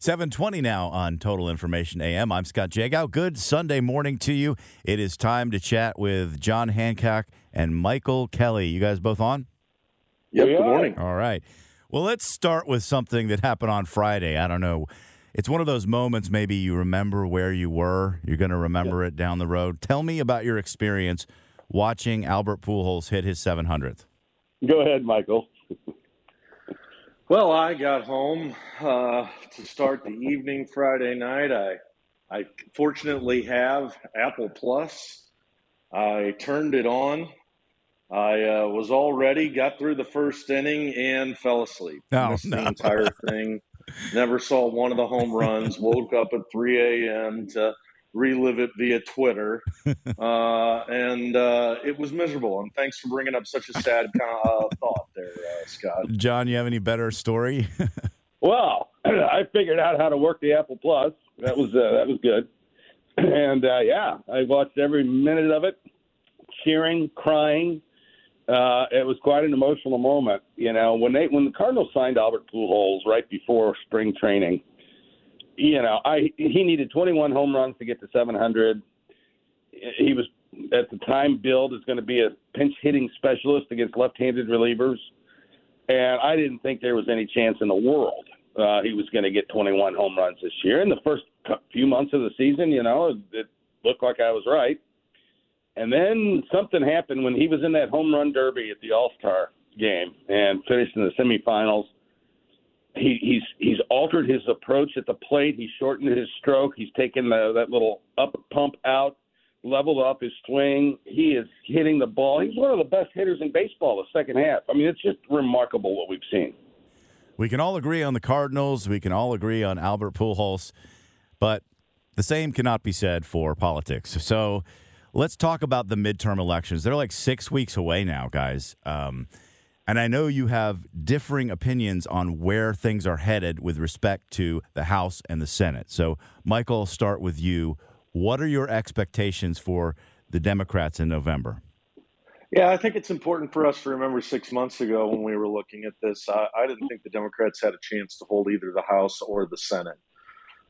720 now on Total Information AM. I'm Scott Jagow. Good Sunday morning to you. It is time to chat with John Hancock and Michael Kelly. You guys both on? Yep, good morning. All right. Well, let's start with something that happened on Friday. I don't know. It's one of those moments maybe you remember where you were. You're going to remember it down the road. Tell me about your experience watching Albert Pujols hit his 700th. Go ahead, Michael. Well, I got home uh, to start the evening Friday night. I, I fortunately have Apple Plus. I turned it on. I uh, was all ready, got through the first inning, and fell asleep. Oh, Missed no. the entire thing. Never saw one of the home runs. Woke up at 3 a.m. to relive it via Twitter, uh, and uh, it was miserable. And thanks for bringing up such a sad kind of, uh, thought there, uh, Scott. John, you have any better story? Well, I figured out how to work the Apple Plus. That was uh, that was good. And uh, yeah, I watched every minute of it, cheering, crying. Uh, it was quite an emotional moment. You know, when they when the Cardinals signed Albert Pujols right before spring training, you know, I he needed 21 home runs to get to 700. He was at the time billed as going to be a pinch hitting specialist against left-handed relievers, and I didn't think there was any chance in the world uh, he was going to get 21 home runs this year. In the first few months of the season, you know, it, looked like I was right. And then something happened when he was in that home run derby at the All Star game and finished in the semifinals. He, he's he's altered his approach at the plate. He's shortened his stroke. He's taken the, that little up pump out, leveled up his swing. He is hitting the ball. He's one of the best hitters in baseball the second half. I mean, it's just remarkable what we've seen. we can all agree on the Cardinals. We can all agree on Albert Pujols, but the same cannot be said for politics. So let's talk about the midterm elections. They're like six weeks away now, guys. Um, and I know you have differing opinions on where things are headed with respect to the House and the Senate. So, Michael, I'll start with you. What are your expectations for the Democrats in November? Yeah, I think it's important for us to remember six months ago when we were looking at this, I, I didn't think the Democrats had a chance to hold either the House or the Senate.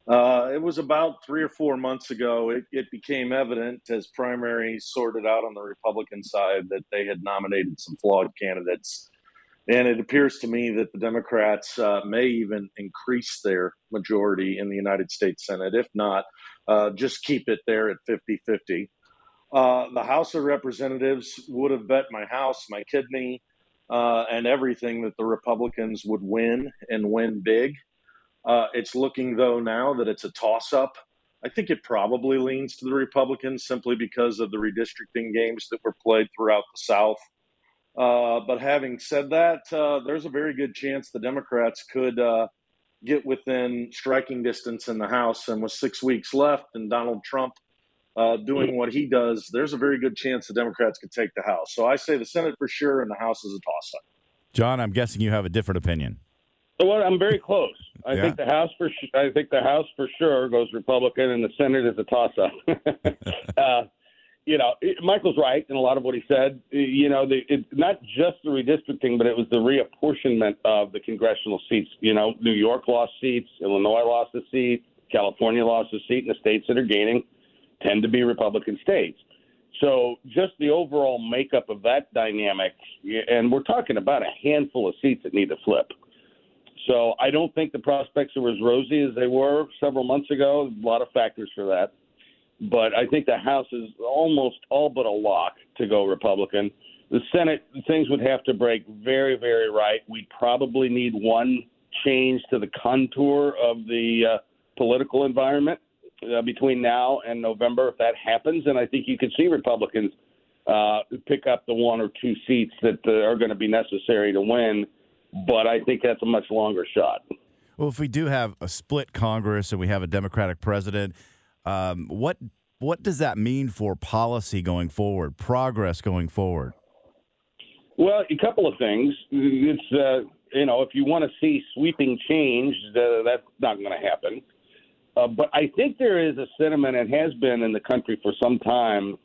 Uh, it was about three or four months ago, it, it became evident as primaries sorted out on the Republican side that they had nominated some flawed candidates. And it appears to me that the Democrats uh, may even increase their majority in the United States Senate. If not, uh, just keep it there at 50 50. Uh, the House of Representatives would have bet my house, my kidney, uh, and everything that the Republicans would win and win big. Uh, it's looking, though, now that it's a toss up. I think it probably leans to the Republicans simply because of the redistricting games that were played throughout the South. Uh, but having said that, uh, there's a very good chance the Democrats could uh, get within striking distance in the House. And with six weeks left and Donald Trump uh, doing what he does, there's a very good chance the Democrats could take the House. So I say the Senate for sure, and the House is a toss up. John, I'm guessing you have a different opinion. Well, I'm very close. I Yeah. think the House for su- I think the House for sure goes Republican, and the Senate is a toss-up. you know, it- Michael's right in a lot of what he said. You know, the, not just the redistricting, but it was the reapportionment of the congressional seats. You know, New York lost seats, Illinois lost a seat, California lost a seat, and the states that are gaining tend to be Republican states. So just the overall makeup of that dynamic, and we're talking about a handful of seats that need to flip. So I don't think the prospects are as rosy as they were several months ago. A lot of factors for that. But I think the House is almost all but a lock to go Republican. The Senate, things would have to break very, very right. We'd probably need one change to the contour of the uh, political environment uh, between now and November. If that happens, and I think you could see Republicans uh, pick up the one or two seats that uh, are going to be necessary to win. But I think that's a much longer shot. Well, if we do have a split Congress and we have a Democratic president, um, what what does that mean for policy going forward, progress going forward? Well, a couple of things. It's uh, you know, if you want to see sweeping change, uh, that's not going to happen. Uh, but I think there is a sentiment, and has been in the country for some time,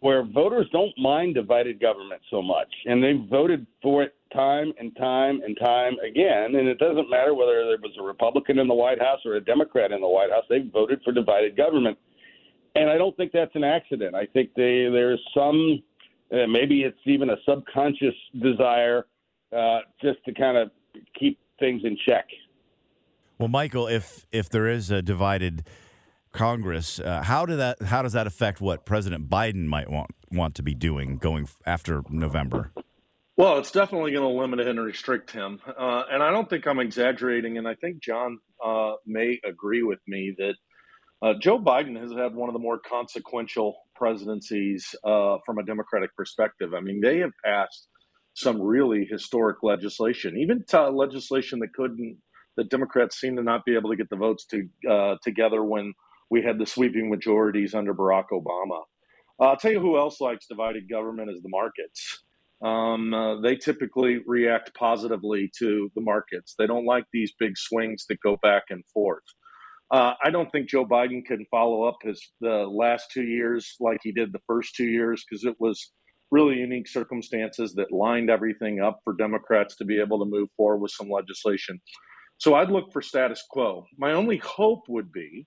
where voters don't mind divided government so much, and they've voted for it time and time and time again. And it doesn't matter whether there was a Republican in the White House or a Democrat in the White House; they voted for divided government. And I don't think that's an accident. I think they, there's some, uh, maybe it's even a subconscious desire uh, just to kind of keep things in check. Well, Michael, if if there is a divided Congress, uh, how do that how does that affect what President Biden might want want to be doing going after November? Well, it's definitely going to limit and restrict him, uh, and I don't think I'm exaggerating. And I think John uh, may agree with me that uh, Joe Biden has had one of the more consequential presidencies uh, from a Democratic perspective. I mean, they have passed some really historic legislation, even legislation that couldn't that Democrats seem to not be able to get the votes to uh, together when we had the sweeping majorities under Barack Obama. Uh, I'll tell you who else likes divided government is the markets. Um, uh, they typically react positively to the markets. They don't like these big swings that go back and forth. Uh, I don't think Joe Biden can follow up his the last two years like he did the first two years because it was really unique circumstances that lined everything up for Democrats to be able to move forward with some legislation. So I'd look for status quo. My only hope would be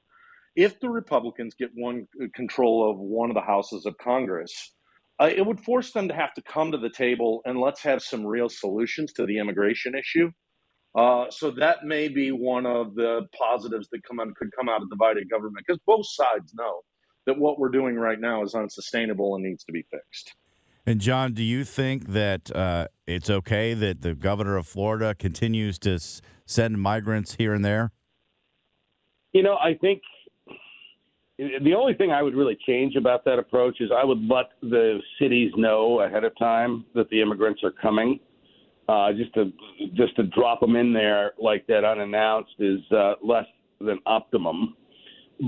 if the Republicans get one uh, control of one of the houses of Congress, uh, it would force them to have to come to the table and let's have some real solutions to the immigration issue. Uh, so that may be one of the positives that come on, could come out of divided government because both sides know that what we're doing right now is unsustainable and needs to be fixed. And John, do you think that uh, it's okay that the governor of Florida continues to s- send migrants here and there? You know, I think the only thing I would really change about that approach is I would let the cities know ahead of time that the immigrants are coming. Uh, just to just to drop them in there like that unannounced is uh, less than optimum.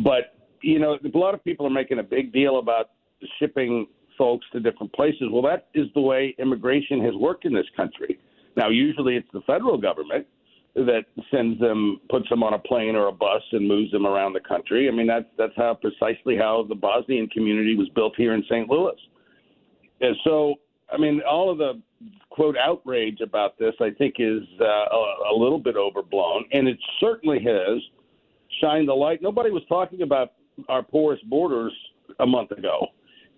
But you know, a lot of people are making a big deal about shipping folks to different places. Well, that is the way immigration has worked in this country. Now, usually it's the federal government that sends them, puts them on a plane or a bus and moves them around the country. I mean, that's that's how precisely how the Bosnian community was built here in St. Louis. And so, I mean, all of the quote outrage about this, I think, is uh, a, a little bit overblown, and it certainly has shined the light. Nobody was talking about our porous borders a month ago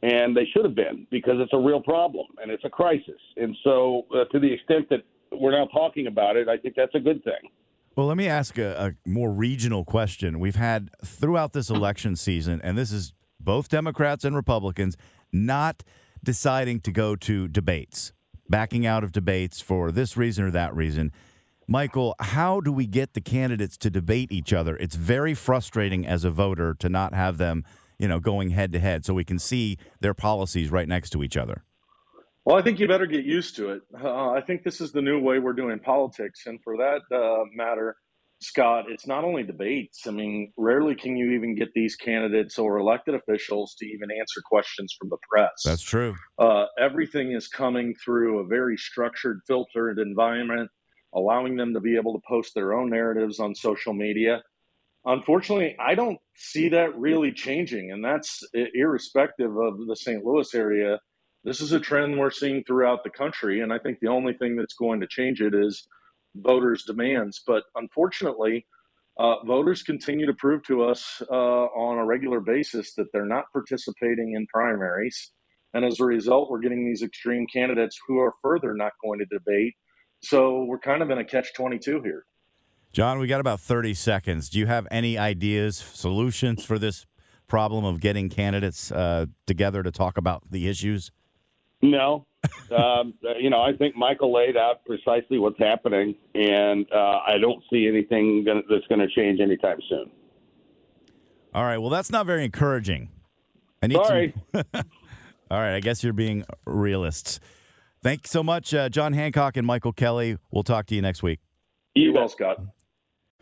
and they should have been because it's a real problem and it's a crisis. And so, uh, to the extent that we're now talking about it, I think that's a good thing. Well, let me ask a, a, more regional question. We've had throughout this election season, and this is both Democrats and Republicans not deciding to go to debates, backing out of debates for this reason or that reason. Michael, how do we get the candidates to debate each other? It's very frustrating as a voter to not have them you know, going head to head so we can see their policies right next to each other? Well, I think you better get used to it. Uh, I think this is the new way we're doing politics. And for that uh, matter, Scott, it's not only debates. I mean, rarely can you even get these candidates or elected officials to even answer questions from the press. That's true. Uh, everything is coming through a very structured, filtered environment, allowing them to be able to post their own narratives on social media. Unfortunately, I don't see that really changing, and that's irrespective of the St. Louis area. This is a trend we're seeing throughout the country, and I think the only thing that's going to change it is voters' demands. But unfortunately, uh, voters continue to prove to us uh, on a regular basis that they're not participating in primaries. And as a result, we're getting these extreme candidates who are further not going to debate. So we're kind of in a catch 22 here. John, we got about 30 seconds. Do you have any ideas, solutions for this problem of getting candidates uh, together to talk about the issues? No. um, you know, I think Michael laid out precisely what's happening, and uh, I don't see anything gonna, that's going to change anytime soon. All right. Well, that's not very encouraging. I need Sorry. All right. I guess you're being realists. Thanks so much, uh, John Hancock and Michael Kelly. We'll talk to you next week. You well, Scott.